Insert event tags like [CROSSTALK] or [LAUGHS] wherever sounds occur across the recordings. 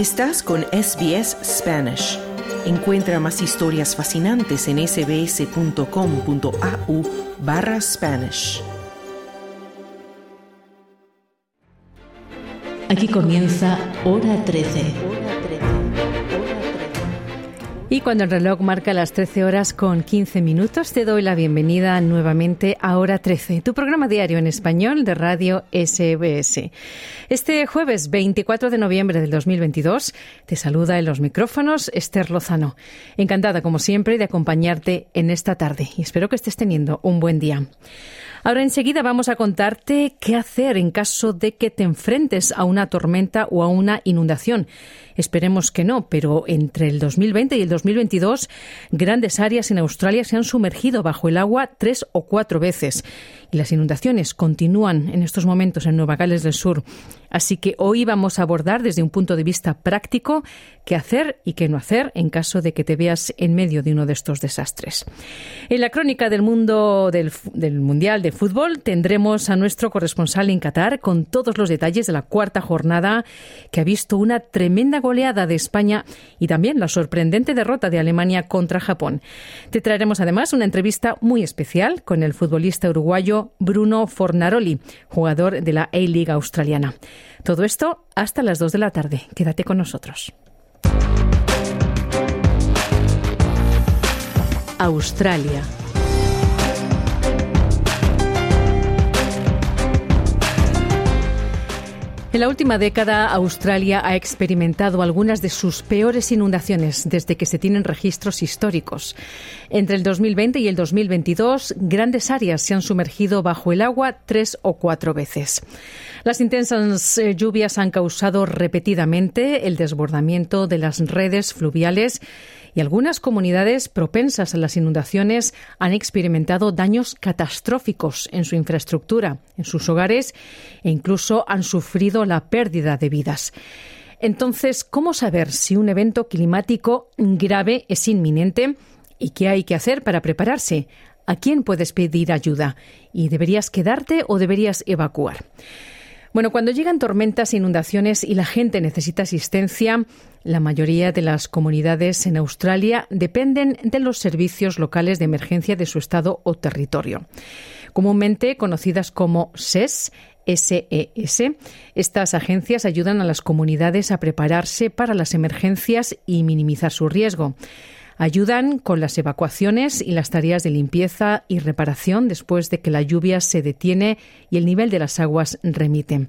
Estás con SBS Spanish. Encuentra más historias fascinantes en sbs.com.au barra Spanish. Aquí comienza Hora 13 y cuando el reloj marca las 13 horas con 15 minutos, te doy la bienvenida nuevamente a Hora 13, tu programa diario en español de Radio SBS. Este jueves 24 de noviembre del 2022 te saluda en los micrófonos Esther Lozano. Encantada, como siempre, de acompañarte en esta tarde y espero que estés teniendo un buen día. Ahora enseguida vamos a contarte qué hacer en caso de que te enfrentes a una tormenta o a una inundación. Esperemos que no, pero entre el 2020 y el 2022 grandes áreas en Australia se han sumergido bajo el agua tres o cuatro veces y las inundaciones continúan en estos momentos en Nueva Gales del Sur. Así que hoy vamos a abordar desde un punto de vista práctico qué hacer y qué no hacer en caso de que te veas en medio de uno de estos desastres. En la crónica del mundo del, Mundial de Fútbol tendremos a nuestro corresponsal en Qatar con todos los detalles de la cuarta jornada que ha visto una tremenda goleada de España y también la sorprendente derrota de Alemania contra Japón. Te traeremos además una entrevista muy especial con el futbolista uruguayo Bruno Fornaroli, jugador de la A-League australiana. Todo esto hasta las 2 de la tarde. Quédate con nosotros. Australia. En la última década, Australia ha experimentado algunas de sus peores inundaciones desde que se tienen registros históricos. Entre el 2020 y el 2022, grandes áreas se han sumergido bajo el agua tres o cuatro veces. Las intensas eh, lluvias han causado repetidamente el desbordamiento de las redes fluviales y algunas comunidades propensas a las inundaciones han experimentado daños catastróficos en su infraestructura, en sus hogares e incluso han sufrido la pérdida de vidas. Entonces, ¿cómo saber si un evento climático grave es inminente y qué hay que hacer para prepararse? ¿A quién puedes pedir ayuda? ¿Y deberías quedarte o deberías evacuar? Bueno, cuando llegan tormentas, inundaciones y la gente necesita asistencia, la mayoría de las comunidades en Australia dependen de los servicios locales de emergencia de su estado o territorio. Comúnmente conocidas como SES, SES. Estas agencias ayudan a las comunidades a prepararse para las emergencias y minimizar su riesgo. Ayudan con las evacuaciones y las tareas de limpieza y reparación después de que la lluvia se detiene y el nivel de las aguas remite.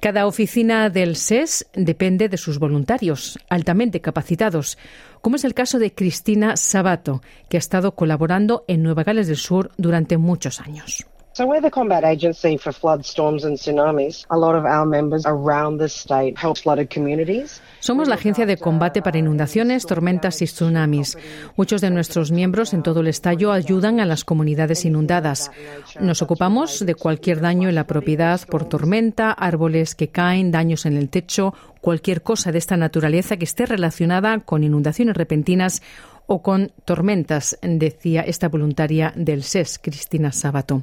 Cada oficina del SES depende de sus voluntarios, altamente capacitados, como es el caso de Cristina Sabato, que ha estado colaborando en Nueva Gales del Sur durante muchos años. So we're the combat agency for flood, storms and tsunamis. A lot of our members around the state help flooded communities. Somos la agencia de combate para inundaciones, tormentas y tsunamis. Muchos de nuestros miembros en todo el estallo ayudan a las comunidades inundadas. Nos ocupamos de cualquier daño en la propiedad por tormenta, árboles que caen, daños en el techo, cualquier cosa de esta naturaleza que esté relacionada con inundaciones repentinas o con tormentas, decía esta voluntaria del SES, Cristina Sabato.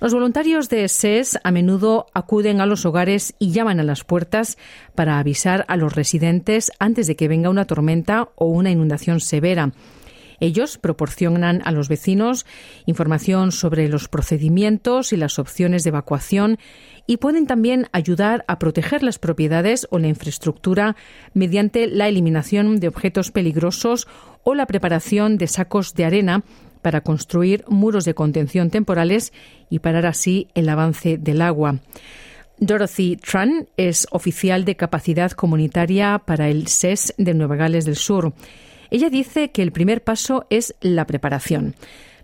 Los voluntarios de SES a menudo acuden a los hogares y llaman a las puertas para avisar a los residentes antes de que venga una tormenta o una inundación severa. Ellos proporcionan a los vecinos información sobre los procedimientos y las opciones de evacuación y pueden también ayudar a proteger las propiedades o la infraestructura mediante la eliminación de objetos peligrosos o la preparación de sacos de arena para construir muros de contención temporales y parar así el avance del agua. Dorothy Tran es oficial de capacidad comunitaria para el SES de Nueva Gales del Sur. Ella dice que el primer paso es la preparación.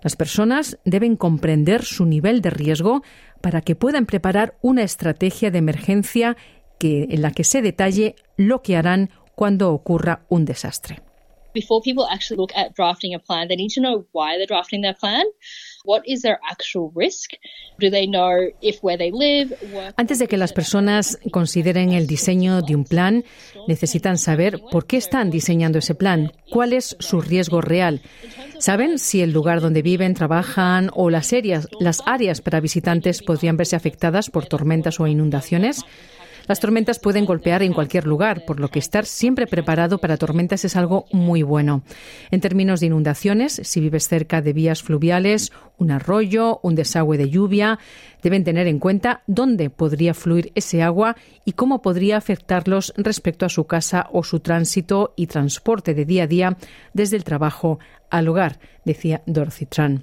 Las personas deben comprender su nivel de riesgo para que puedan preparar una estrategia de emergencia en la que se detalle lo que harán cuando ocurra un desastre. Before people actually look at drafting a plan, they need to know why they're drafting their plan. What is their actual risk? Do they know if where they live, Antes de que las personas consideren el diseño de un plan, necesitan saber por qué están diseñando ese plan, cuál es su riesgo real. ¿Saben si el lugar donde viven, trabajan o las áreas, las áreas para visitantes podrían verse afectadas por tormentas o inundaciones? Las tormentas pueden golpear en cualquier lugar, por lo que estar siempre preparado para tormentas es algo muy bueno. En términos de inundaciones, si vives cerca de vías fluviales, un arroyo, un desagüe de lluvia, deben tener en cuenta dónde podría fluir ese agua y cómo podría afectarlos respecto a su casa o su tránsito y transporte de día a día desde el trabajo al hogar, decía Dorothy Tran.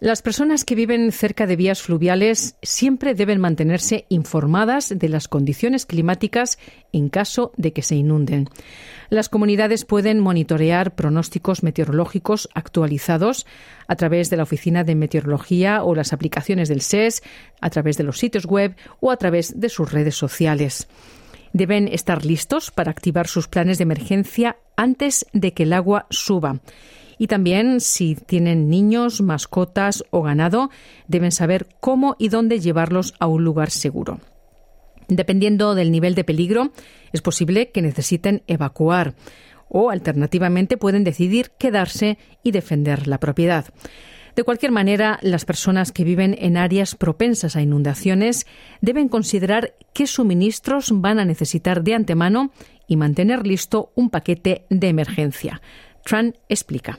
Las personas que viven cerca de vías fluviales siempre deben mantenerse informadas de las condiciones climáticas en caso de que se inunden. Las comunidades pueden monitorear pronósticos meteorológicos actualizados a través de la Oficina de Meteorología o las aplicaciones del SES, a través de los sitios web o a través de sus redes sociales. Deben estar listos para activar sus planes de emergencia antes de que el agua suba y también si tienen niños, mascotas o ganado, deben saber cómo y dónde llevarlos a un lugar seguro. Dependiendo del nivel de peligro, es posible que necesiten evacuar o alternativamente pueden decidir quedarse y defender la propiedad. De cualquier manera, las personas que viven en áreas propensas a inundaciones deben considerar qué suministros van a necesitar de antemano y mantener listo un paquete de emergencia. Tran explica.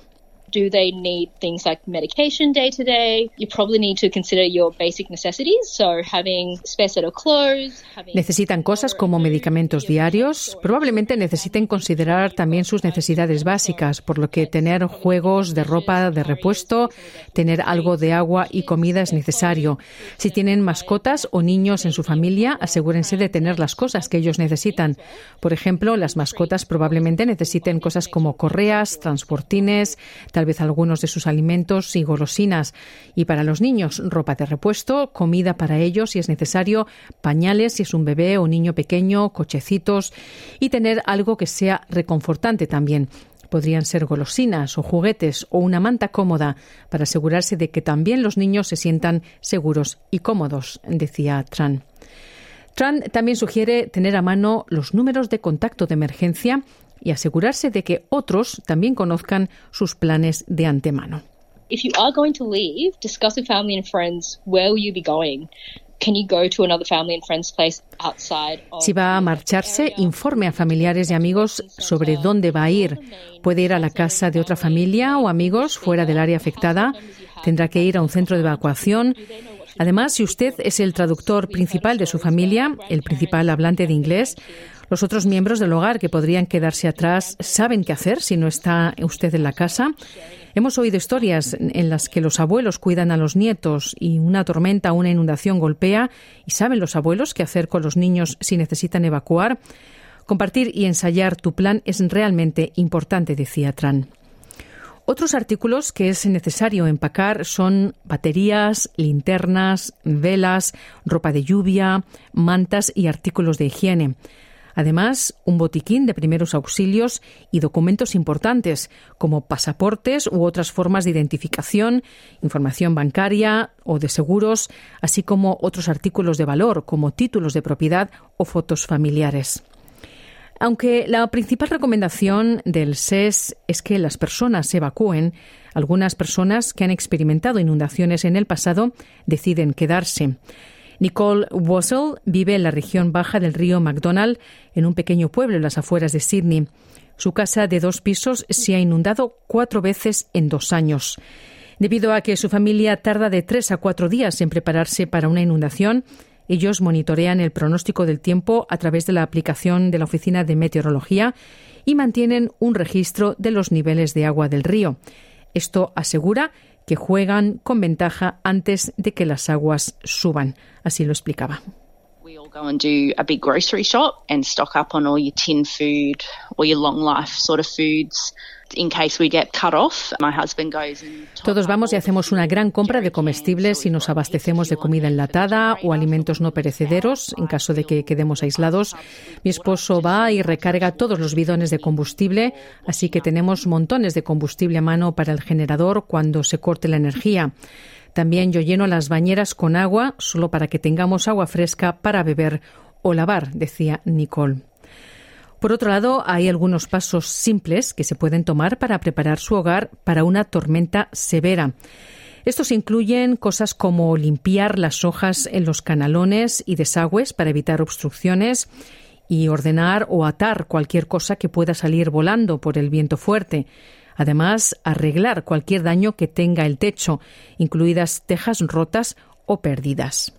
Do they need things like medication day to day? You probably need to consider your basic necessities, so having spare set of clothes, Necesitan cosas como medicamentos diarios. Probablemente necesiten considerar también sus necesidades básicas, por lo que tener juegos de ropa de repuesto, tener algo de agua y comida es necesario. Si tienen mascotas o niños en su familia, asegúrense de tener las cosas que ellos necesitan. Por ejemplo, las mascotas probablemente necesiten cosas como correas, transportines, tal vez algunos de sus alimentos y golosinas. Y para los niños, ropa de repuesto, comida para ellos si es necesario, pañales si es un bebé o niño pequeño, cochecitos y tener algo que sea reconfortante también. Podrían ser golosinas o juguetes o una manta cómoda para asegurarse de que también los niños se sientan seguros y cómodos, decía Tran. Tran también sugiere tener a mano los números de contacto de emergencia y asegurarse de que otros también conozcan sus planes de antemano. If you are going to leave, discuss with family and friends where will you be going. Si va a marcharse, informe a familiares y amigos sobre dónde va a ir. Puede ir a la casa de otra familia o amigos fuera del área afectada. Tendrá que ir a un centro de evacuación. Además, si usted es el traductor principal de su familia, el principal hablante de inglés, los otros miembros del hogar que podrían quedarse atrás saben qué hacer si no está usted en la casa. Hemos oído historias en las que los abuelos cuidan a los nietos y una tormenta o una inundación golpea y saben los abuelos qué hacer con los niños si necesitan evacuar. Compartir y ensayar tu plan es realmente importante, decía Tran. Otros artículos que es necesario empacar son baterías, linternas, velas, ropa de lluvia, mantas y artículos de higiene. Además, un botiquín de primeros auxilios y documentos importantes como pasaportes u otras formas de identificación, información bancaria o de seguros, así como otros artículos de valor como títulos de propiedad o fotos familiares. Aunque la principal recomendación del SES es que las personas se evacúen, algunas personas que han experimentado inundaciones en el pasado deciden quedarse. Nicole Wassell vive en la región baja del río McDonald, en un pequeño pueblo en las afueras de Sydney. Su casa de dos pisos se ha inundado cuatro veces en dos años. Debido a que su familia tarda de tres a cuatro días en prepararse para una inundación, ellos monitorean el pronóstico del tiempo a través de la aplicación de la Oficina de Meteorología y mantienen un registro de los niveles de agua del río. Esto asegura que juegan con ventaja antes de que las aguas suban. Así lo explicaba. Go and do a big grocery shop and stock up on all your tin food or your long life sort of foods. In case we get cut off, my husband goes and Todos vamos y hacemos una gran compra de comestibles y nos abastecemos de comida enlatada o alimentos no perecederos en caso de que quedemos aislados. Mi esposo va y recarga todos los bidones de combustible, así que tenemos montones de combustible a mano para el generador cuando se corte la energía. También yo lleno las bañeras con agua solo para que tengamos agua fresca para beber o lavar, decía Nicole. Por otro lado, hay algunos pasos simples que se pueden tomar para preparar su hogar para una tormenta severa. Estos incluyen cosas como limpiar las hojas en los canalones y desagües para evitar obstrucciones y ordenar o atar cualquier cosa que pueda salir volando por el viento fuerte. Además, arreglar cualquier daño que tenga el techo, incluidas tejas rotas o perdidas.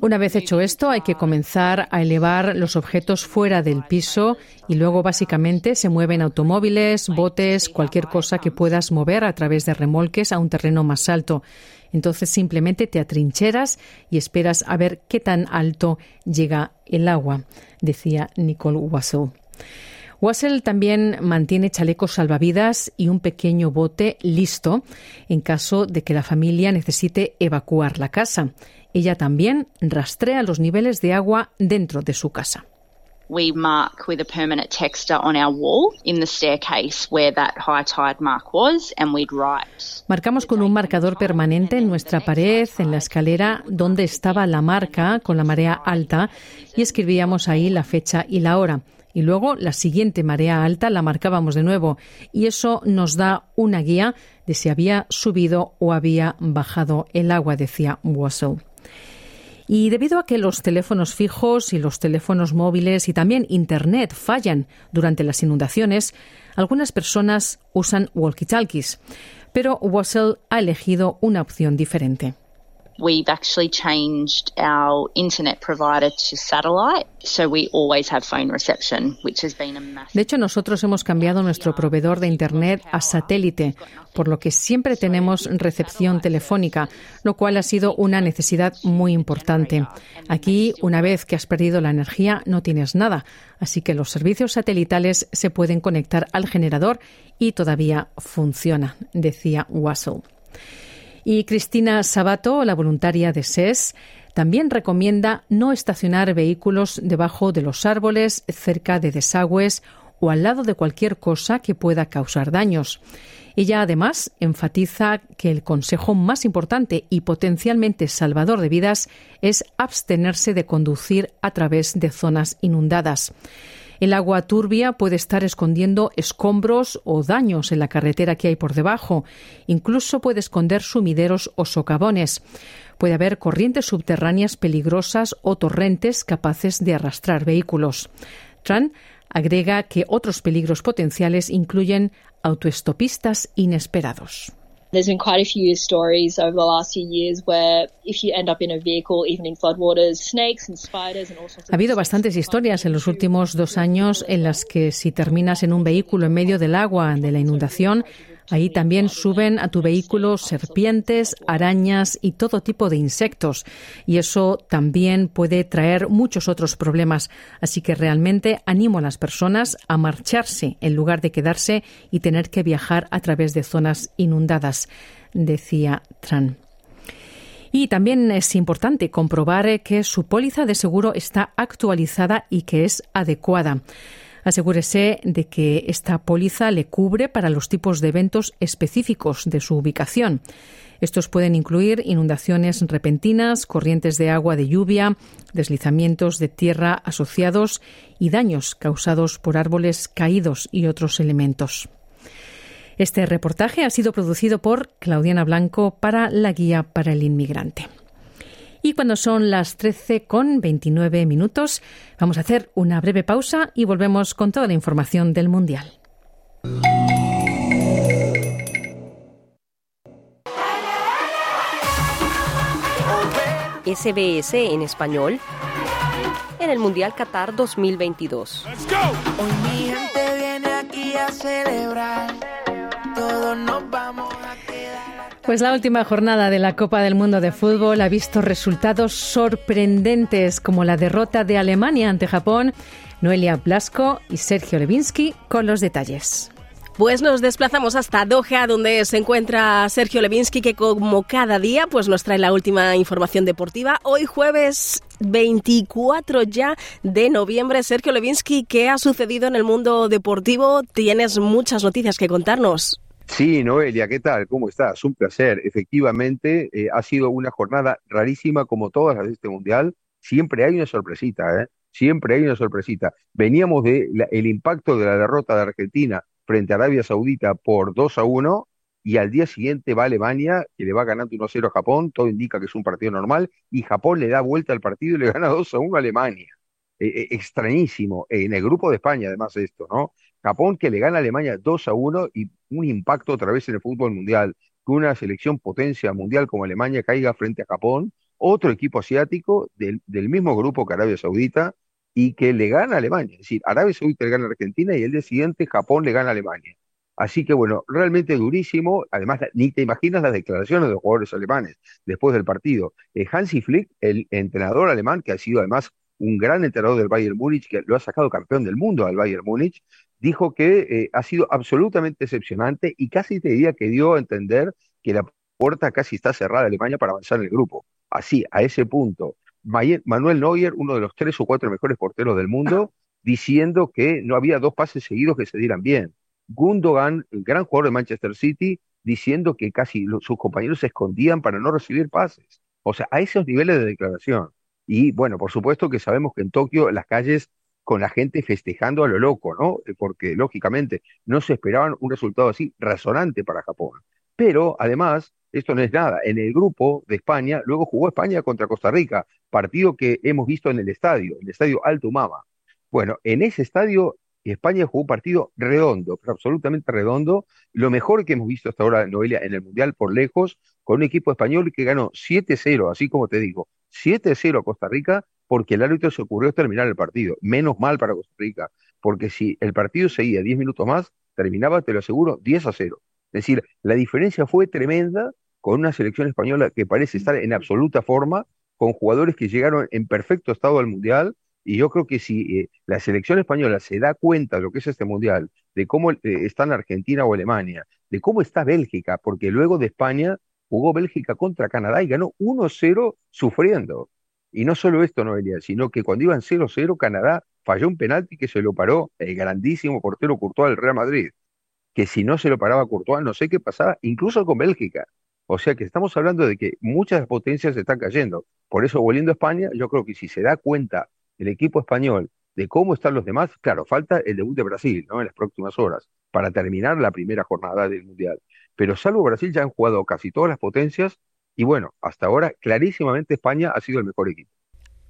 Una vez hecho esto, hay que comenzar a elevar los objetos fuera del piso y luego básicamente se mueven automóviles, botes, cualquier cosa que puedas mover a través de remolques a un terreno más alto. Entonces simplemente te atrincheras y esperas a ver qué tan alto llega el agua, decía Nicole Wassel. Wassel también mantiene chalecos salvavidas y un pequeño bote listo en caso de que la familia necesite evacuar la casa. Ella también rastrea los niveles de agua dentro de su casa. We mark with a permanent texter on our wall in the staircase where that high tide mark was and we'd write. Marcamos con un marcador permanente en nuestra pared, en la escalera donde estaba la marca con la marea alta y escribíamos ahí la fecha y la hora. Y luego la siguiente marea alta la marcábamos de nuevo y eso nos da una guía de si había subido o había bajado el agua, decía Wassel. Y debido a que los teléfonos fijos y los teléfonos móviles y también Internet fallan durante las inundaciones, algunas personas usan walkie-talkies, pero Wassel ha elegido una opción diferente. We've actually changed our internet provider to satellite, so we always have phone reception, which has been a massive... De hecho, nosotros hemos cambiado nuestro proveedor de internet a satélite, por lo que siempre tenemos recepción telefónica, lo cual ha sido una necesidad muy importante. Aquí, una vez que has perdido la energía, no tienes nada, así que los servicios satelitales se pueden conectar al generador y todavía funciona, decía Wassel. Y Cristina Sabato, la voluntaria de SES, también recomienda no estacionar vehículos debajo de los árboles, cerca de desagües o al lado de cualquier cosa que pueda causar daños. Ella además enfatiza que el consejo más importante y potencialmente salvador de vidas es abstenerse de conducir a través de zonas inundadas. El agua turbia puede estar escondiendo escombros o daños en la carretera que hay por debajo. Incluso puede esconder sumideros o socavones. Puede haber corrientes subterráneas peligrosas o torrentes capaces de arrastrar vehículos. Tran agrega que otros peligros potenciales incluyen autoestopistas inesperados. There's been quite a few stories over the last few years where if you end up in a vehicle, even in floodwaters, snakes and spiders and all sorts of Ha habido bastantes historias en los últimos dos años en las que si terminas en un vehículo en medio del agua de la inundación, Ahí también suben a tu vehículo serpientes, arañas y todo tipo de insectos. Y eso también puede traer muchos otros problemas. Así que realmente animo a las personas a marcharse en lugar de quedarse y tener que viajar a través de zonas inundadas, decía Tran. Y también es importante comprobar que su póliza de seguro está actualizada y que es adecuada. Asegúrese de que esta póliza le cubre para los tipos de eventos específicos de su ubicación. Estos pueden incluir inundaciones repentinas, corrientes de agua de lluvia, deslizamientos de tierra asociados y daños causados por árboles caídos y otros elementos. Este reportaje ha sido producido por Claudiana Blanco para la Guía para el Inmigrante. Y cuando son las 13 con 29 minutos, vamos a hacer una breve pausa y volvemos con toda la información del Mundial. SBS en español en el Mundial Qatar 2022. Hoy mi gente viene aquí a celebrar. Todos nos vamos pues la última jornada de la Copa del Mundo de Fútbol ha visto resultados sorprendentes como la derrota de Alemania ante Japón. Noelia Blasco y Sergio Levinsky con los detalles. Pues nos desplazamos hasta Doha, donde se encuentra Sergio Levinsky, que como cada día pues nos trae la última información deportiva. Hoy jueves 24 ya de noviembre. Sergio Levinsky, ¿qué ha sucedido en el mundo deportivo? Tienes muchas noticias que contarnos. Sí, Noelia, ¿qué tal? ¿Cómo estás? Un placer. Efectivamente, eh, ha sido una jornada rarísima como todas las de este Mundial. Siempre hay una sorpresita, ¿eh? Siempre hay una sorpresita. Veníamos del el impacto de la derrota de Argentina frente a Arabia Saudita por 2 a 1 y al día siguiente va Alemania, que le va ganando 1 a 0 a Japón, todo indica que es un partido normal, y Japón le da vuelta al partido y le gana 2 a 1 a Alemania. Eh, eh, extrañísimo, en el grupo de España además esto, ¿no? Japón que le gana a Alemania 2 a 1 y un impacto otra vez en el fútbol mundial, que una selección potencia mundial como Alemania caiga frente a Japón, otro equipo asiático del, del mismo grupo que Arabia Saudita, y que le gana a Alemania. Es decir, Arabia Saudita le gana a Argentina y el día siguiente Japón le gana a Alemania. Así que bueno, realmente durísimo. Además, ni te imaginas las declaraciones de los jugadores alemanes después del partido. Eh, Hansi Flick, el entrenador alemán, que ha sido además un gran entrenador del Bayern Múnich, que lo ha sacado campeón del mundo al Bayern Múnich, dijo que eh, ha sido absolutamente decepcionante y casi te diría que dio a entender que la puerta casi está cerrada de Alemania para avanzar en el grupo. Así, a ese punto. Manuel Neuer, uno de los tres o cuatro mejores porteros del mundo, diciendo que no había dos pases seguidos que se dieran bien. Gundogan, el gran jugador de Manchester City, diciendo que casi sus compañeros se escondían para no recibir pases. O sea, a esos niveles de declaración. Y bueno, por supuesto que sabemos que en Tokio las calles con la gente festejando a lo loco, ¿no? Eh, porque lógicamente no se esperaban un resultado así razonante para Japón. Pero además, esto no es nada. En el grupo de España, luego jugó España contra Costa Rica, partido que hemos visto en el estadio, el estadio Alto Mama. Bueno, en ese estadio España jugó un partido redondo, pero absolutamente redondo, lo mejor que hemos visto hasta ahora, Noelia, en el Mundial por lejos, con un equipo español que ganó 7-0, así como te digo, 7-0 a Costa Rica, porque el árbitro se ocurrió terminar el partido. Menos mal para Costa Rica, porque si el partido seguía 10 minutos más, terminaba, te lo aseguro, 10 a 0. Es decir, la diferencia fue tremenda con una selección española que parece estar en absoluta forma, con jugadores que llegaron en perfecto estado al Mundial, y yo creo que si eh, la selección española se da cuenta de lo que es este mundial, de cómo eh, está en Argentina o Alemania, de cómo está Bélgica, porque luego de España jugó Bélgica contra Canadá y ganó 1-0 sufriendo. Y no solo esto, Noelia, sino que cuando iban 0-0, Canadá falló un penalti que se lo paró el grandísimo portero Courtois del Real Madrid. Que si no se lo paraba Courtois, no sé qué pasaba, incluso con Bélgica. O sea que estamos hablando de que muchas potencias están cayendo. Por eso, volviendo a España, yo creo que si se da cuenta el equipo español de cómo están los demás, claro, falta el debut de Brasil, ¿no? En las próximas horas, para terminar la primera jornada del Mundial. Pero salvo Brasil ya han jugado casi todas las potencias y bueno, hasta ahora clarísimamente España ha sido el mejor equipo.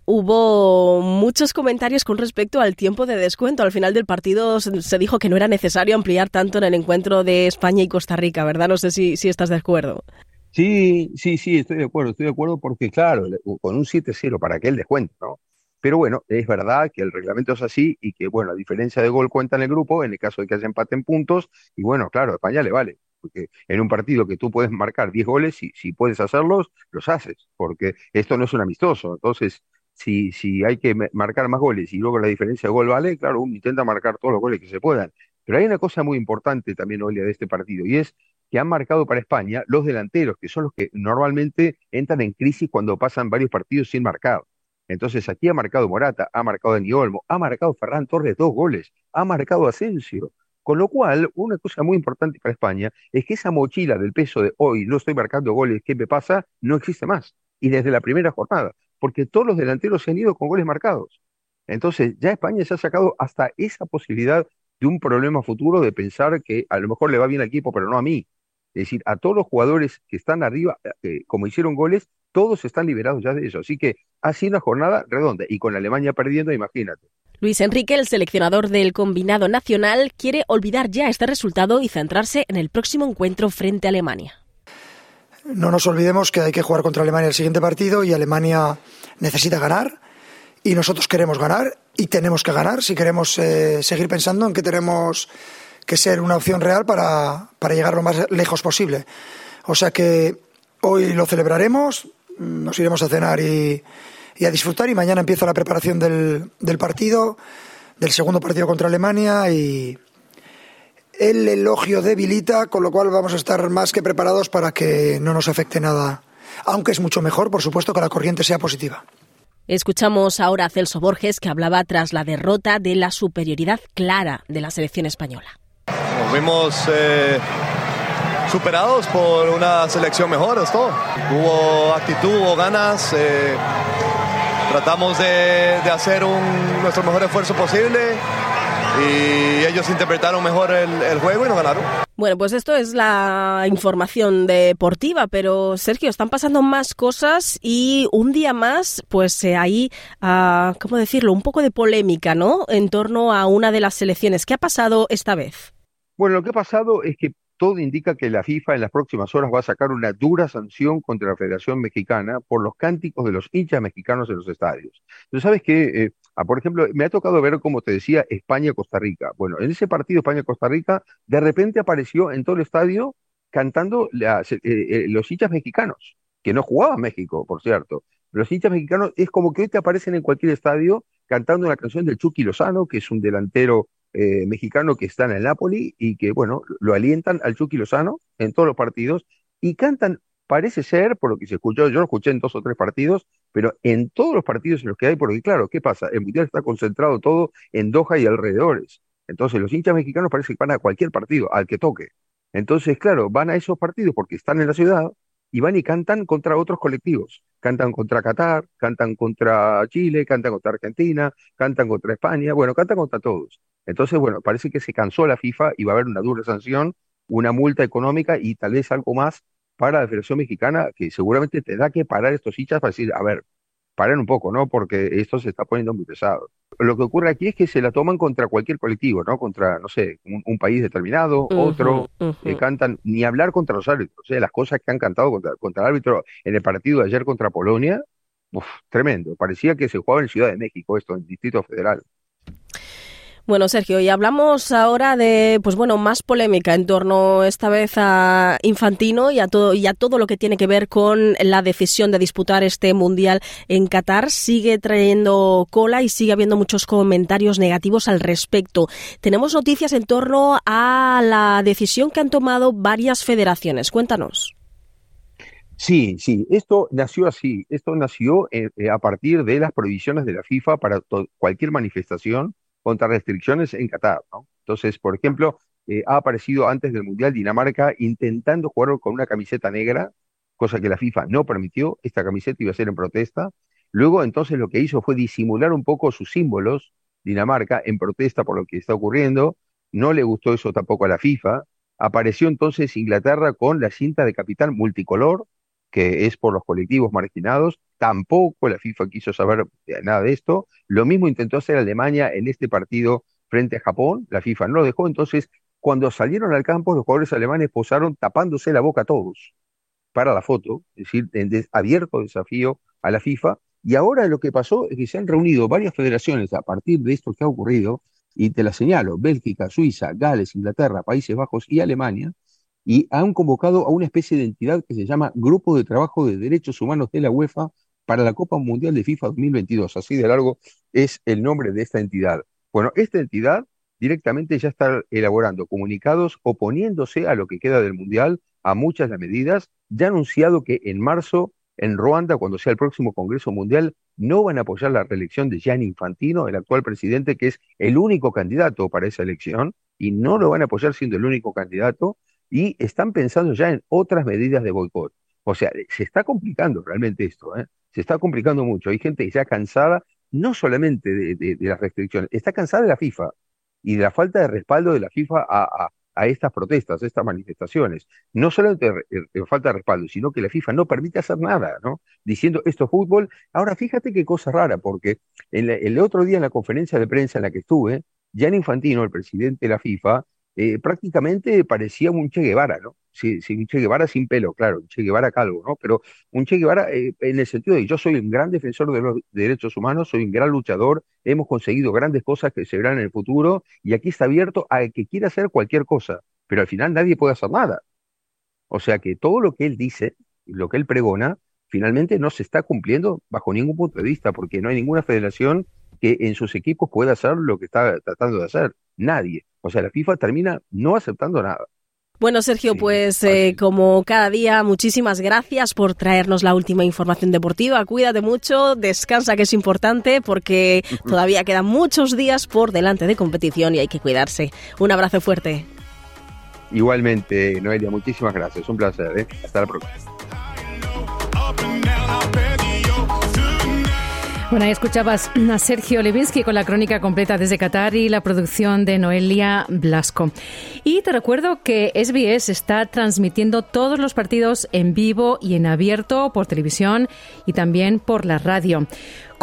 Hubo muchos comentarios con respecto al tiempo de descuento. Al final del partido se dijo que no era necesario ampliar tanto en el encuentro de España y Costa Rica, ¿verdad? No sé si, si estás de acuerdo. Sí, sí, sí, estoy de acuerdo, estoy de acuerdo porque, claro, con un 7-0 para que el descuento, ¿no? Pero bueno, es verdad que el reglamento es así y que, bueno, a diferencia de gol cuenta en el grupo en el caso de que haya empate en puntos. Y bueno, claro, a España le vale. Porque en un partido que tú puedes marcar 10 goles, si, si puedes hacerlos, los haces. Porque esto no es un amistoso. Entonces, si, si hay que marcar más goles y luego la diferencia de gol vale, claro, uno intenta marcar todos los goles que se puedan. Pero hay una cosa muy importante también, Olia, de este partido, y es que han marcado para España los delanteros, que son los que normalmente entran en crisis cuando pasan varios partidos sin marcar. Entonces aquí ha marcado Morata, ha marcado Dani Olmo, ha marcado Ferran Torres dos goles, ha marcado Asensio. Con lo cual, una cosa muy importante para España es que esa mochila del peso de hoy no estoy marcando goles, ¿qué me pasa? No existe más. Y desde la primera jornada, porque todos los delanteros se han ido con goles marcados. Entonces, ya España se ha sacado hasta esa posibilidad de un problema futuro de pensar que a lo mejor le va bien al equipo, pero no a mí. Es decir, a todos los jugadores que están arriba, eh, como hicieron goles, todos están liberados ya de eso. Así que ha sido una jornada redonda y con Alemania perdiendo, imagínate. Luis Enrique, el seleccionador del combinado nacional, quiere olvidar ya este resultado y centrarse en el próximo encuentro frente a Alemania. No nos olvidemos que hay que jugar contra Alemania el siguiente partido y Alemania necesita ganar y nosotros queremos ganar y tenemos que ganar si queremos eh, seguir pensando en que tenemos que ser una opción real para, para llegar lo más lejos posible. O sea que hoy lo celebraremos, nos iremos a cenar y, a disfrutar y mañana empieza la preparación del, del partido, del segundo partido contra Alemania y el elogio debilita, con lo cual vamos a estar más que preparados para que no nos afecte nada, aunque es mucho mejor, por supuesto, que la corriente sea positiva. Escuchamos ahora a Celso Borges que hablaba tras la derrota de la superioridad clara de la selección española. Nos vimos eh, superados por una selección mejor, es todo. Hubo actitud, hubo ganas. Eh, tratamos de, hacer un, nuestro mejor esfuerzo posible. y ellos interpretaron mejor el, juego y nos ganaron. Bueno, pues esto es la información deportiva, pero Sergio, están pasando más cosas y un día más, pues eh, hay, uh, ¿cómo decirlo?, un poco de polémica, ¿no?, en torno a una de las selecciones. ¿Qué ha pasado esta vez? Bueno, lo que ha pasado es que todo indica que la FIFA en las próximas horas va a sacar una dura sanción contra la Federación Mexicana por los cánticos de los hinchas mexicanos en los estadios. Tú sabes que, eh, ah, por ejemplo, me ha tocado ver, como te decía, España-Costa Rica. Bueno, en ese partido España-Costa Rica, de repente apareció en todo el estadio cantando eh, eh, los hinchas mexicanos, que no jugaban México, por cierto. Los hinchas mexicanos es como que hoy te aparecen en cualquier estadio cantando una canción del Chucky Lozano, que es un delantero eh, mexicano que está en el Napoli y que, bueno, lo alientan al Chucky Lozano en todos los partidos y cantan, parece ser, por lo que se escuchó, yo lo escuché en dos o tres partidos, pero en todos los partidos en los que hay, porque claro, ¿qué pasa? El Mundial está concentrado todo en Doha y alrededores. Entonces los hinchas mexicanos parece que van a cualquier partido, al que toque. Entonces, claro, van a esos partidos porque están en la ciudad y van y cantan contra otros colectivos. Cantan contra Qatar, cantan contra Chile, cantan contra Argentina, cantan contra España, bueno, cantan contra todos. Entonces, bueno, parece que se cansó la FIFA y va a haber una dura sanción, una multa económica y tal vez algo más para la Federación Mexicana, que seguramente tendrá que parar estos hinchas para decir, a ver, paren un poco, ¿no? Porque esto se está poniendo muy pesado. Lo que ocurre aquí es que se la toman contra cualquier colectivo, ¿no? Contra, no sé, un, país determinado, otro, que cantan, ni hablar contra los árbitros, o sea, las cosas que han cantado contra, contra el árbitro en el partido de ayer contra Polonia, uf, tremendo. Parecía que se jugaba en Ciudad de México, esto, en el Distrito Federal. Bueno, Sergio, y hablamos ahora de, pues bueno, más polémica en torno esta vez a Infantino y a todo y a todo lo que tiene que ver con la decisión de disputar este mundial en Qatar. Sigue trayendo cola y sigue habiendo muchos comentarios negativos al respecto. Tenemos noticias en torno a la decisión que han tomado varias federaciones. Cuéntanos. Sí, sí, esto nació así. Esto nació eh, eh, a partir de las prohibiciones de la FIFA para cualquier manifestación contra restricciones en Qatar, ¿no? Entonces, por ejemplo, eh, ha aparecido antes del Mundial Dinamarca intentando jugar con una camiseta negra, cosa que la FIFA no permitió, esta camiseta iba a ser en protesta. Luego, entonces, lo que hizo fue disimular un poco sus símbolos, Dinamarca, en protesta por lo que está ocurriendo. No le gustó eso tampoco a la FIFA. Apareció entonces Inglaterra con la cinta de capitán multicolor, que es por los colectivos marginados. Tampoco la FIFA quiso saber nada de esto. Lo mismo intentó hacer Alemania en este partido frente a Japón. La FIFA no lo dejó. Entonces, cuando salieron al campo, los jugadores alemanes posaron tapándose la boca a todos para la foto, es decir, abierto desafío a la FIFA. Y ahora lo que pasó es que se han reunido varias federaciones a partir de esto que ha ocurrido, y te la señalo, Bélgica, Suiza, Gales, Inglaterra, Países Bajos y Alemania, y han convocado a una especie de entidad que se llama Grupo de Trabajo de Derechos Humanos de la UEFA para la Copa Mundial de FIFA 2022. Así de largo es el nombre de esta entidad. Bueno, esta entidad directamente ya está elaborando comunicados oponiéndose a lo que queda del Mundial, a muchas de las medidas. Ya ha anunciado que en marzo, en Ruanda, cuando sea el próximo Congreso Mundial, no van a apoyar la reelección de Gianni Infantino, el actual presidente, que es el único candidato para esa elección, y no lo van a apoyar siendo el único candidato y están pensando ya en otras medidas de boicot. O sea, se está complicando realmente esto, ¿eh? se está complicando mucho. Hay gente ya cansada, no solamente de, las restricciones, está cansada de la FIFA y de la falta de respaldo de la FIFA a, estas protestas, a estas manifestaciones. No solamente falta de respaldo, sino que la FIFA no permite hacer nada, ¿no? Diciendo esto es fútbol. Ahora, fíjate qué cosa rara, porque el otro día en la conferencia de prensa en la que estuve, Gianni Infantino, el presidente de la FIFA, eh, prácticamente parecía un Che Guevara, ¿no? Sí, un Che Guevara sin pelo, claro, un Che Guevara calvo, ¿no? Pero un Che Guevara eh, en el sentido de yo soy un gran defensor de los derechos humanos, soy un gran luchador, hemos conseguido grandes cosas que se verán en el futuro y aquí está abierto a que quiera hacer cualquier cosa, pero al final nadie puede hacer nada. O sea que todo lo que él dice, lo que él pregona, finalmente no se está cumpliendo bajo ningún punto de vista, porque no hay ninguna federación que en sus equipos pueda hacer lo que está tratando de hacer. Nadie. O sea, la FIFA termina no aceptando nada. Bueno, Sergio, pues eh, como cada día, muchísimas gracias por traernos la última información deportiva. Cuídate mucho, descansa que es importante porque [LAUGHS] todavía quedan muchos días por delante de competición y hay que cuidarse. Un abrazo fuerte. Igualmente, Noelia, muchísimas gracias. Un placer. ¿eh? Hasta la próxima. Bueno, ahí escuchabas a Sergio Levinsky con la crónica completa desde Qatar y la producción de Noelia Blasco. Y te recuerdo que SBS está transmitiendo todos los partidos en vivo y en abierto por televisión y también por la radio.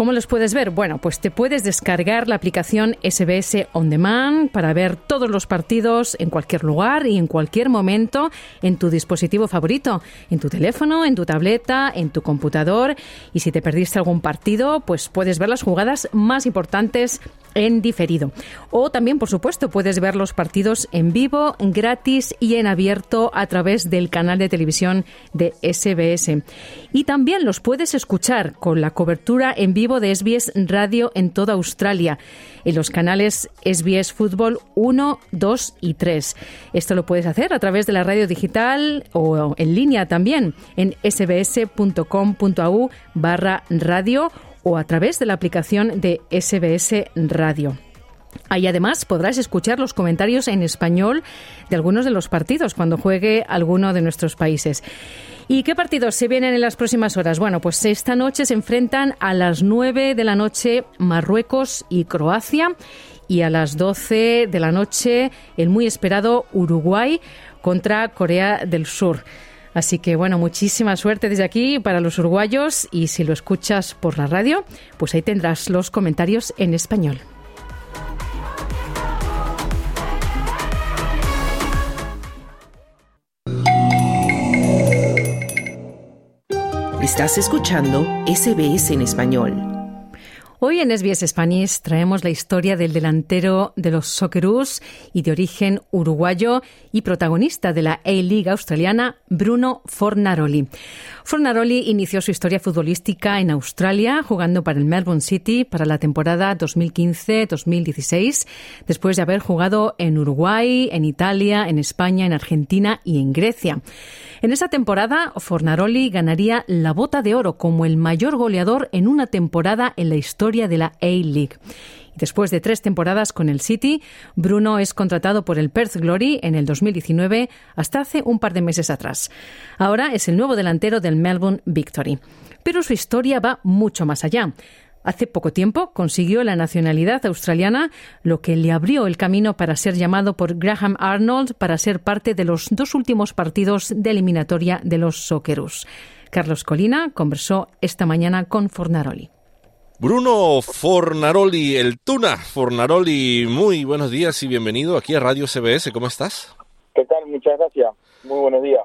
¿Cómo los puedes ver? Bueno, pues te puedes descargar la aplicación SBS On Demand para ver todos los partidos en cualquier lugar y en cualquier momento en tu dispositivo favorito, en tu teléfono, en tu tableta, en tu computador. Y si te perdiste algún partido, pues puedes ver las jugadas más importantes en diferido. O también, por supuesto, puedes ver los partidos en vivo, gratis y en abierto a través del canal de televisión de SBS. Y también los puedes escuchar con la cobertura en vivo de SBS Radio en toda Australia, en los canales SBS Fútbol 1, 2 y 3. Esto lo puedes hacer a través de la radio digital o en línea también en sbs.com.au barra radio o a través de la aplicación de SBS Radio. Ahí además podrás escuchar los comentarios en español de algunos de los partidos cuando juegue alguno de nuestros países. ¿Y qué partidos se vienen en las próximas horas? Bueno, pues esta noche se enfrentan a las 9 de la noche Marruecos y Croacia y a las 12 de la noche el muy esperado Uruguay contra Corea del Sur. Así que bueno, muchísima suerte desde aquí para los uruguayos y si lo escuchas por la radio, pues ahí tendrás los comentarios en español. Estás escuchando SBS en español. Hoy en SBS Spanish traemos la historia del delantero de los Socceroos y de origen uruguayo y protagonista de la A-League australiana, Bruno Fornaroli. Fornaroli inició su historia futbolística en Australia, jugando para el Melbourne City para la temporada 2015-2016, después de haber jugado en Uruguay, en Italia, en España, en Argentina y en Grecia. En esa temporada, Fornaroli ganaría la bota de oro como el mayor goleador en una temporada en la historia de la A-League. Después de tres temporadas con el City, Bruno es contratado por el Perth Glory en el 2019 hasta hace un par de meses atrás. Ahora es el nuevo delantero del Melbourne Victory. Pero su historia va mucho más allá. Hace poco tiempo consiguió la nacionalidad australiana, lo que le abrió el camino para ser llamado por Graham Arnold para ser parte de los dos últimos partidos de eliminatoria de los Socceroos. Carlos Colina conversó esta mañana con Fornaroli. Bruno Fornaroli, el Tuna. Fornaroli, muy buenos días y bienvenido aquí a Radio CBS. ¿Cómo estás? ¿Qué tal? Muchas gracias. Muy buenos días.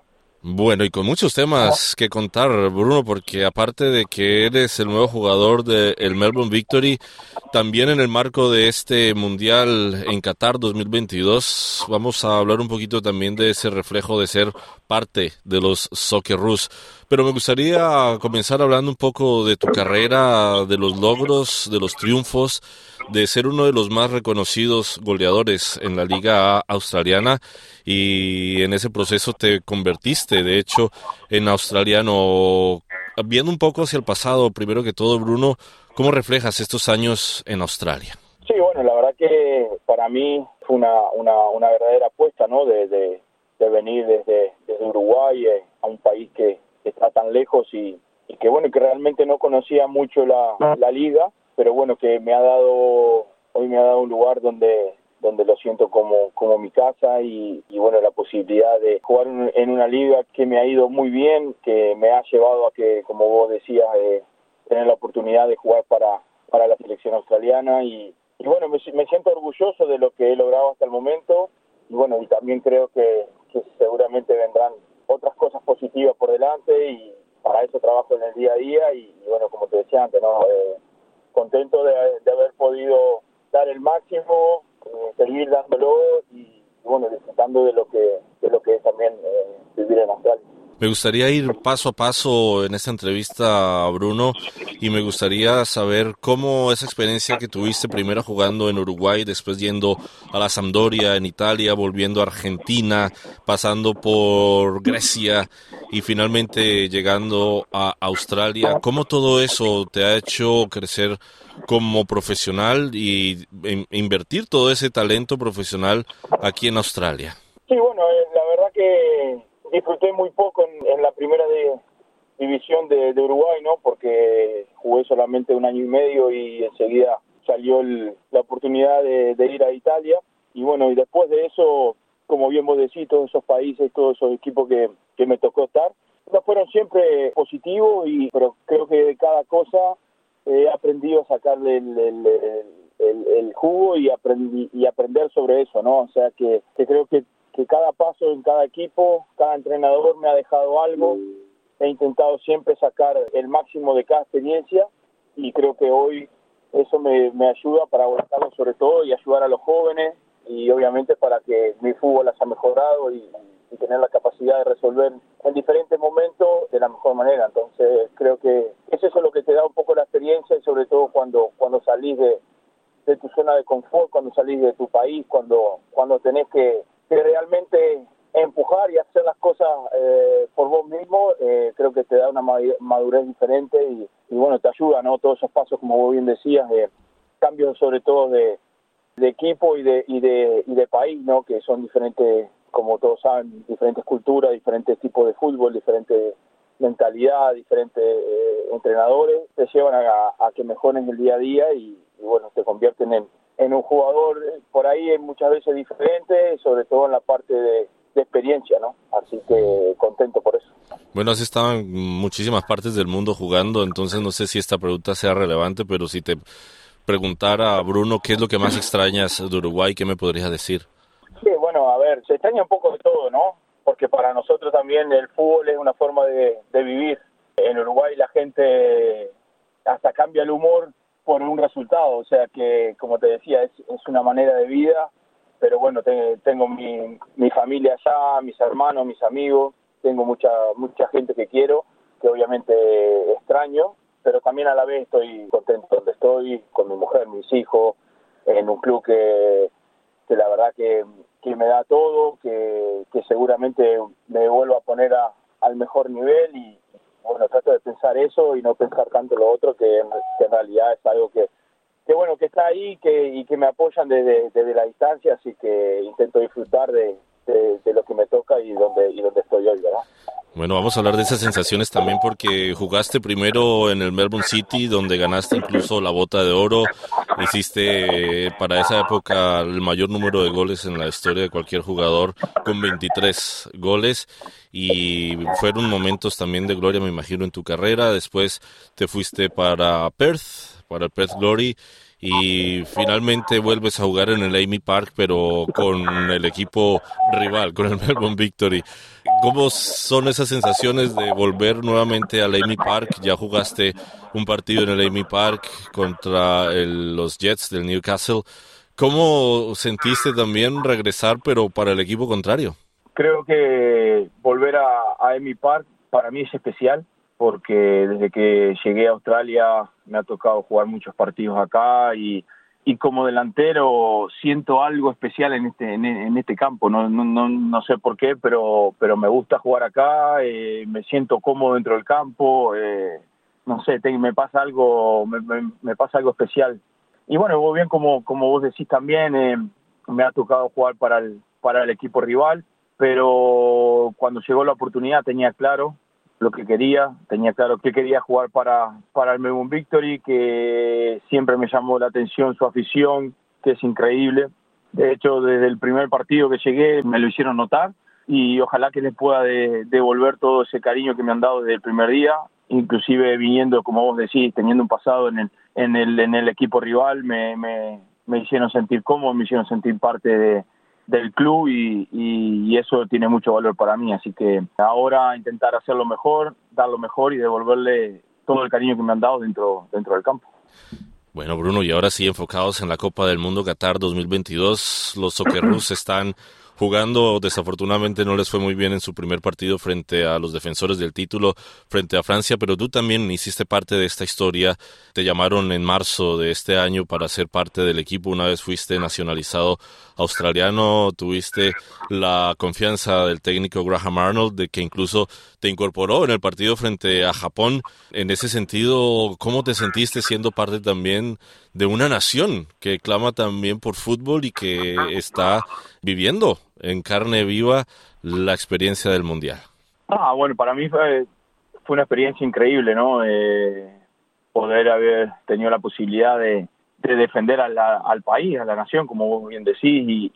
Bueno, y con muchos temas que contar, Bruno, porque aparte de que eres el nuevo jugador del Melbourne Victory, también en el marco de este Mundial en Qatar 2022, vamos a hablar un poquito también de ese reflejo de ser parte de los Socceroos. Pero me gustaría comenzar hablando un poco de tu carrera, de los logros, de los triunfos de ser uno de los más reconocidos goleadores en la liga australiana y en ese proceso te convertiste, de hecho, en australiano. Viendo un poco hacia el pasado, primero que todo, Bruno, ¿cómo reflejas estos años en Australia? Sí, bueno, la verdad que para mí fue una, una, una verdadera apuesta, ¿no? De, de, venir desde, desde Uruguay eh, a un país que está tan lejos y, y que, bueno, que realmente no conocía mucho la, la liga pero bueno, que me ha dado, hoy me ha dado un lugar donde donde lo siento como, como mi casa y, bueno, la posibilidad de jugar en una liga que me ha ido muy bien, que me ha llevado a que, como vos decías, eh, tener la oportunidad de jugar para, para la selección australiana y, bueno, me, siento orgulloso de lo que he logrado hasta el momento y bueno, y también creo que, seguramente vendrán otras cosas positivas por delante y para eso trabajo en el día a día y, bueno, como te decía antes, ¿no? Eh, contento de, haber podido dar el máximo, eh, seguir dándolo y, bueno, disfrutando de lo que, de lo que es también eh, vivir en Australia. Me gustaría ir paso a paso en esta entrevista, Bruno, y me gustaría saber cómo esa experiencia que tuviste primero jugando en Uruguay, después yendo a la Sampdoria en Italia, volviendo a Argentina, pasando por Grecia y finalmente llegando a Australia, cómo todo eso te ha hecho crecer como profesional y invertir todo ese talento profesional aquí en Australia. Sí, bueno, eh, la verdad que disfruté muy poco en, la primera división de, Uruguay, ¿no? Porque jugué solamente un año y medio y enseguida salió la oportunidad de, ir a Italia. Y bueno, y después de eso, como bien vos decís, todos esos países, todos esos equipos que, me tocó estar, no fueron siempre positivos, y, pero creo que de cada cosa he aprendido a sacarle el, el, el, jugo y, aprender sobre eso, ¿no? O sea que creo que, que cada paso en cada equipo, cada entrenador me ha dejado algo. He intentado siempre sacar el máximo de cada experiencia y creo que hoy eso me, me ayuda para abordarlo sobre todo y ayudar a los jóvenes y obviamente para que mi fútbol haya mejorado y, y tener la capacidad de resolver en diferentes momentos de la mejor manera. Entonces creo que eso es lo que te da un poco la experiencia y sobre todo cuando, cuando salís de, de tu zona de confort, cuando salís de tu país, cuando, cuando tenés que, realmente empujar y hacer las cosas eh, por vos mismo, eh, creo que te da una madurez diferente y, bueno, te ayuda, ¿no? Todos esos pasos, como vos bien decías, de cambios sobre todo de, de equipo y de, y de, y de país, ¿no? Que son diferentes como todos saben, diferentes culturas, diferentes tipos de fútbol, diferentes mentalidad, diferentes eh, entrenadores, te llevan a, que mejoren el día a día y, bueno, te convierten en, en un jugador eh, por ahí muchas veces diferente, sobre todo en la parte de, experiencia, ¿no? Así que contento por eso. Bueno, has estado en muchísimas partes del mundo jugando, entonces no sé si esta pregunta sea relevante, pero si te preguntara a Bruno qué es lo que más extrañas de Uruguay, ¿qué me podrías decir? Sí, bueno, a ver, se extraña un poco de todo, ¿no? Porque para nosotros también el fútbol es una forma de, vivir. En Uruguay la gente hasta cambia el humor por un resultado, o sea que, como te decía, es, una manera de vida, pero bueno, tengo mi, mi familia allá, mis hermanos, mis amigos, tengo mucha, mucha gente que quiero, que obviamente extraño, pero también a la vez estoy contento donde estoy, con mi mujer, mis hijos, en un club que, la verdad que, me da todo, que, que seguramente me vuelvo a poner a, al mejor nivel y bueno, trato de pensar eso y no pensar tanto lo otro, que, en realidad es algo que, que bueno, que está ahí que, y que me apoyan desde, desde la distancia, así que intento disfrutar de, de, lo que me toca y donde, y donde estoy hoy, ¿verdad? Bueno, vamos a hablar de esas sensaciones también porque jugaste primero en el Melbourne City, donde ganaste incluso la bota de oro. Hiciste para esa época el mayor número de goles en la historia de cualquier jugador, con 23 goles. Y fueron momentos también de gloria, me imagino, en tu carrera. Después te fuiste para Perth, para el Perth Glory y finalmente vuelves a jugar en el Amy Park, pero con el equipo rival, con el [LAUGHS] Melbourne Victory. ¿Cómo son esas sensaciones de volver nuevamente al Amy Park? Ya jugaste un partido en el Amy Park contra los Jets del Newcastle. ¿Cómo sentiste también regresar, pero para el equipo contrario? Creo que volver a, a Amy Park para mí es especial porque desde que llegué a Australia me ha tocado jugar muchos partidos acá y, y como delantero siento algo especial en este en, este campo. No, no, no, no, sé por qué pero pero me gusta jugar acá eh, me siento cómodo dentro del campo eh, no sé me pasa algo me, me, pasa algo especial. Y bueno vos bien como como vos decís también eh, me ha tocado jugar para el para el equipo rival pero cuando llegó la oportunidad tenía claro lo que quería, tenía claro que quería jugar para, para el Melbourne Victory, que siempre me llamó la atención su afición, que es increíble. De hecho, desde el primer partido que llegué me lo hicieron notar y ojalá que les pueda devolver todo ese cariño que me han dado desde el primer día, inclusive viniendo, como vos decís, teniendo un pasado en el, en el, en el equipo rival, me, me, me hicieron sentir cómodo, me hicieron sentir parte de, del club y, y, eso tiene mucho valor para mí. Así que ahora intentar hacerlo mejor, dar lo mejor y devolverle todo el cariño que me han dado dentro, dentro del campo. Bueno, Bruno, y ahora sí enfocados en la Copa del Mundo Qatar 2022, los Socceroos [CLEARS THROAT] están jugando. Desafortunadamente no les fue muy bien en su primer partido frente a los defensores del título, frente a Francia, pero tú también hiciste parte de esta historia. Te llamaron en marzo de este año para ser parte del equipo. Una vez fuiste nacionalizado australiano, tuviste la confianza del técnico Graham Arnold de que incluso te incorporó en el partido frente a Japón. En ese sentido, ¿cómo te sentiste siendo parte también de una nación que clama también por fútbol y que está viviendo en carne viva la experiencia del Mundial? Ah, bueno, para mí fue, una experiencia increíble, ¿no? Eh, poder haber tenido la posibilidad de, defender al país, a la nación, como vos bien decís, y,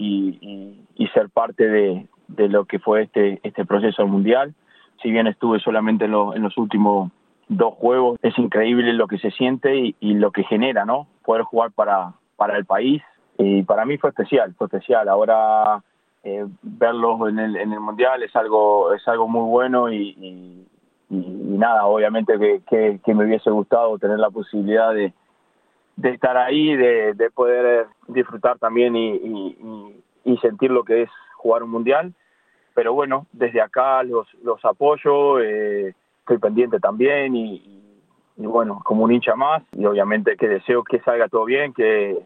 y, ser parte de, de, lo que fue este, este proceso mundial. Si bien estuve solamente en, en los últimos dos juegos, es increíble lo que se siente y, y, lo que genera, ¿no? Poder jugar para, para el país. Y para mí fue especial, fue especial. Ahora eh, verlos en el, en el mundial es algo es algo muy bueno y, y, nada, obviamente que, que, me hubiese gustado tener la posibilidad de, de estar ahí, de, de poder disfrutar también y, y, sentir lo que es jugar un mundial. Pero bueno, desde acá los, los apoyo, eh, estoy pendiente también y, y bueno, como un hincha más y obviamente que deseo que salga todo bien, que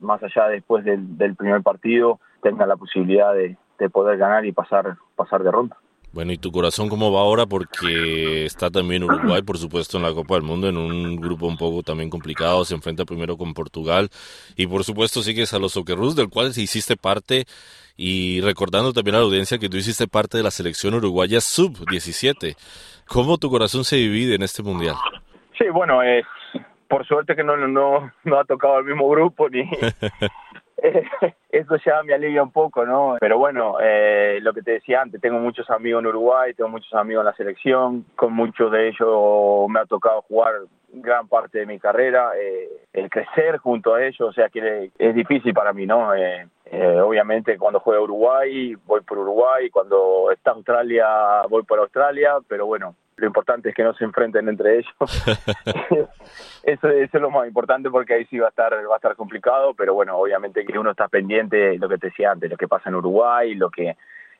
más allá después del, del primer partido tenga la posibilidad de, de poder ganar y pasar, pasar de ronda. Bueno, ¿y tu corazón cómo va ahora? Porque está también Uruguay, por supuesto, en la Copa del Mundo, en un grupo un poco también complicado. Se enfrenta primero con Portugal. Y por supuesto sigues a los Socceroos, del cual hiciste parte. Y recordando también a la audiencia que tú hiciste parte de la selección uruguaya sub-17. ¿Cómo tu corazón se divide en este mundial? Sí, bueno, es por suerte que no, no, no ha tocado el mismo grupo ni, [LAUGHS] [LAUGHS] eso ya me alivia un poco, ¿no? Pero bueno, eh, lo que te decía antes, tengo muchos amigos en Uruguay, tengo muchos amigos en la selección, con muchos de ellos me ha tocado jugar gran parte de mi carrera, eh, el crecer junto a ellos, o sea que es difícil para mí, ¿no? Eh, obviamente cuando juega Uruguay voy por Uruguay, cuando está Australia voy por Australia, pero bueno, lo importante es que no se enfrenten entre ellos. [LAUGHS] eso, es lo más importante porque ahí sí va a estar va a estar complicado, pero bueno, obviamente que uno está pendiente de lo que te decía antes, lo que pasa en Uruguay, lo que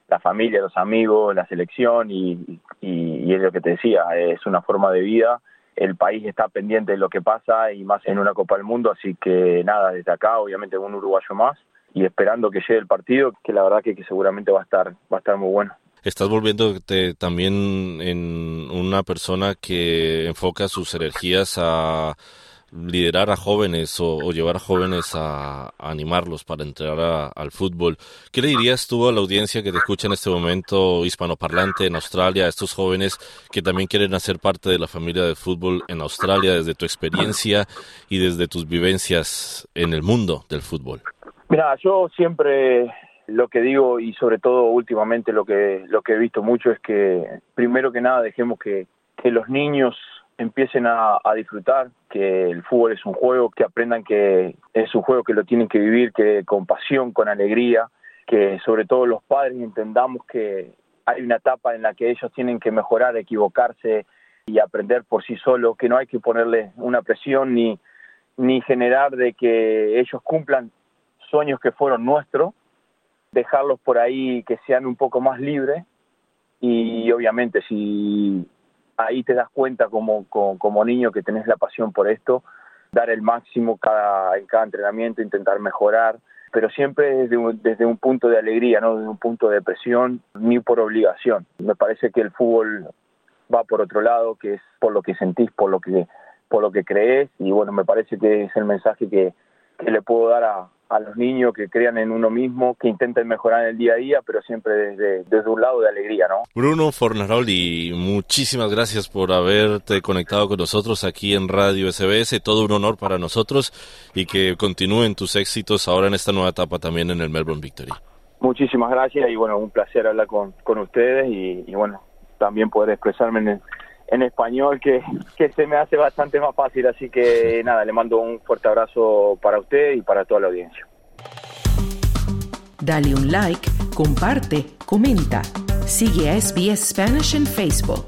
la familia, los amigos, la selección y, y, es lo que te decía, es una forma de vida. El país está pendiente de lo que pasa y más en una Copa del Mundo, así que nada, desde acá, obviamente un uruguayo más y esperando que llegue el partido, que la verdad que, que seguramente va a estar va a estar muy bueno estás volviéndote también en una persona que enfoca sus energías a liderar a jóvenes o, llevar a jóvenes a, animarlos para entrar al fútbol. ¿Qué le dirías tú a la audiencia que te escucha en este momento hispanoparlante en Australia, a estos jóvenes que también quieren hacer parte de la familia de fútbol en Australia desde tu experiencia y desde tus vivencias en el mundo del fútbol? Mira, yo siempre lo que digo y sobre todo últimamente lo que lo que he visto mucho es que primero que nada dejemos que, que los niños empiecen a, a, disfrutar, que el fútbol es un juego, que aprendan que es un juego que lo tienen que vivir, que con pasión, con alegría, que sobre todo los padres entendamos que hay una etapa en la que ellos tienen que mejorar, equivocarse y aprender por sí solos, que no hay que ponerle una presión ni, ni generar de que ellos cumplan sueños que fueron nuestros, dejarlos por ahí que sean un poco más libres. Y obviamente si ahí te das cuenta como, como, niño que tenés la pasión por esto, dar el máximo cada, en cada entrenamiento, intentar mejorar, pero siempre desde un, desde un punto de alegría, no desde un punto de presión ni por obligación. Me parece que el fútbol va por otro lado, que es por lo que sentís, por lo que por lo que crees. Y bueno, me parece que es el mensaje que, que le puedo dar a, a los niños que crean en uno mismo, que intenten mejorar el día a día, pero siempre desde, desde un lado de alegría, ¿no? Bruno Fornaroli, muchísimas gracias por haberte conectado con nosotros aquí en Radio SBS, todo un honor para nosotros y que continúen tus éxitos ahora en esta nueva etapa también en el Melbourne Victory. Muchísimas gracias y bueno, un placer hablar con, con ustedes y, y bueno, también poder expresarme en el en español que, que se me hace bastante más fácil. Así que nada, le mando un fuerte abrazo para usted y para toda la audiencia. Dale un like, comparte, comenta. Sigue a SBS Spanish en Facebook.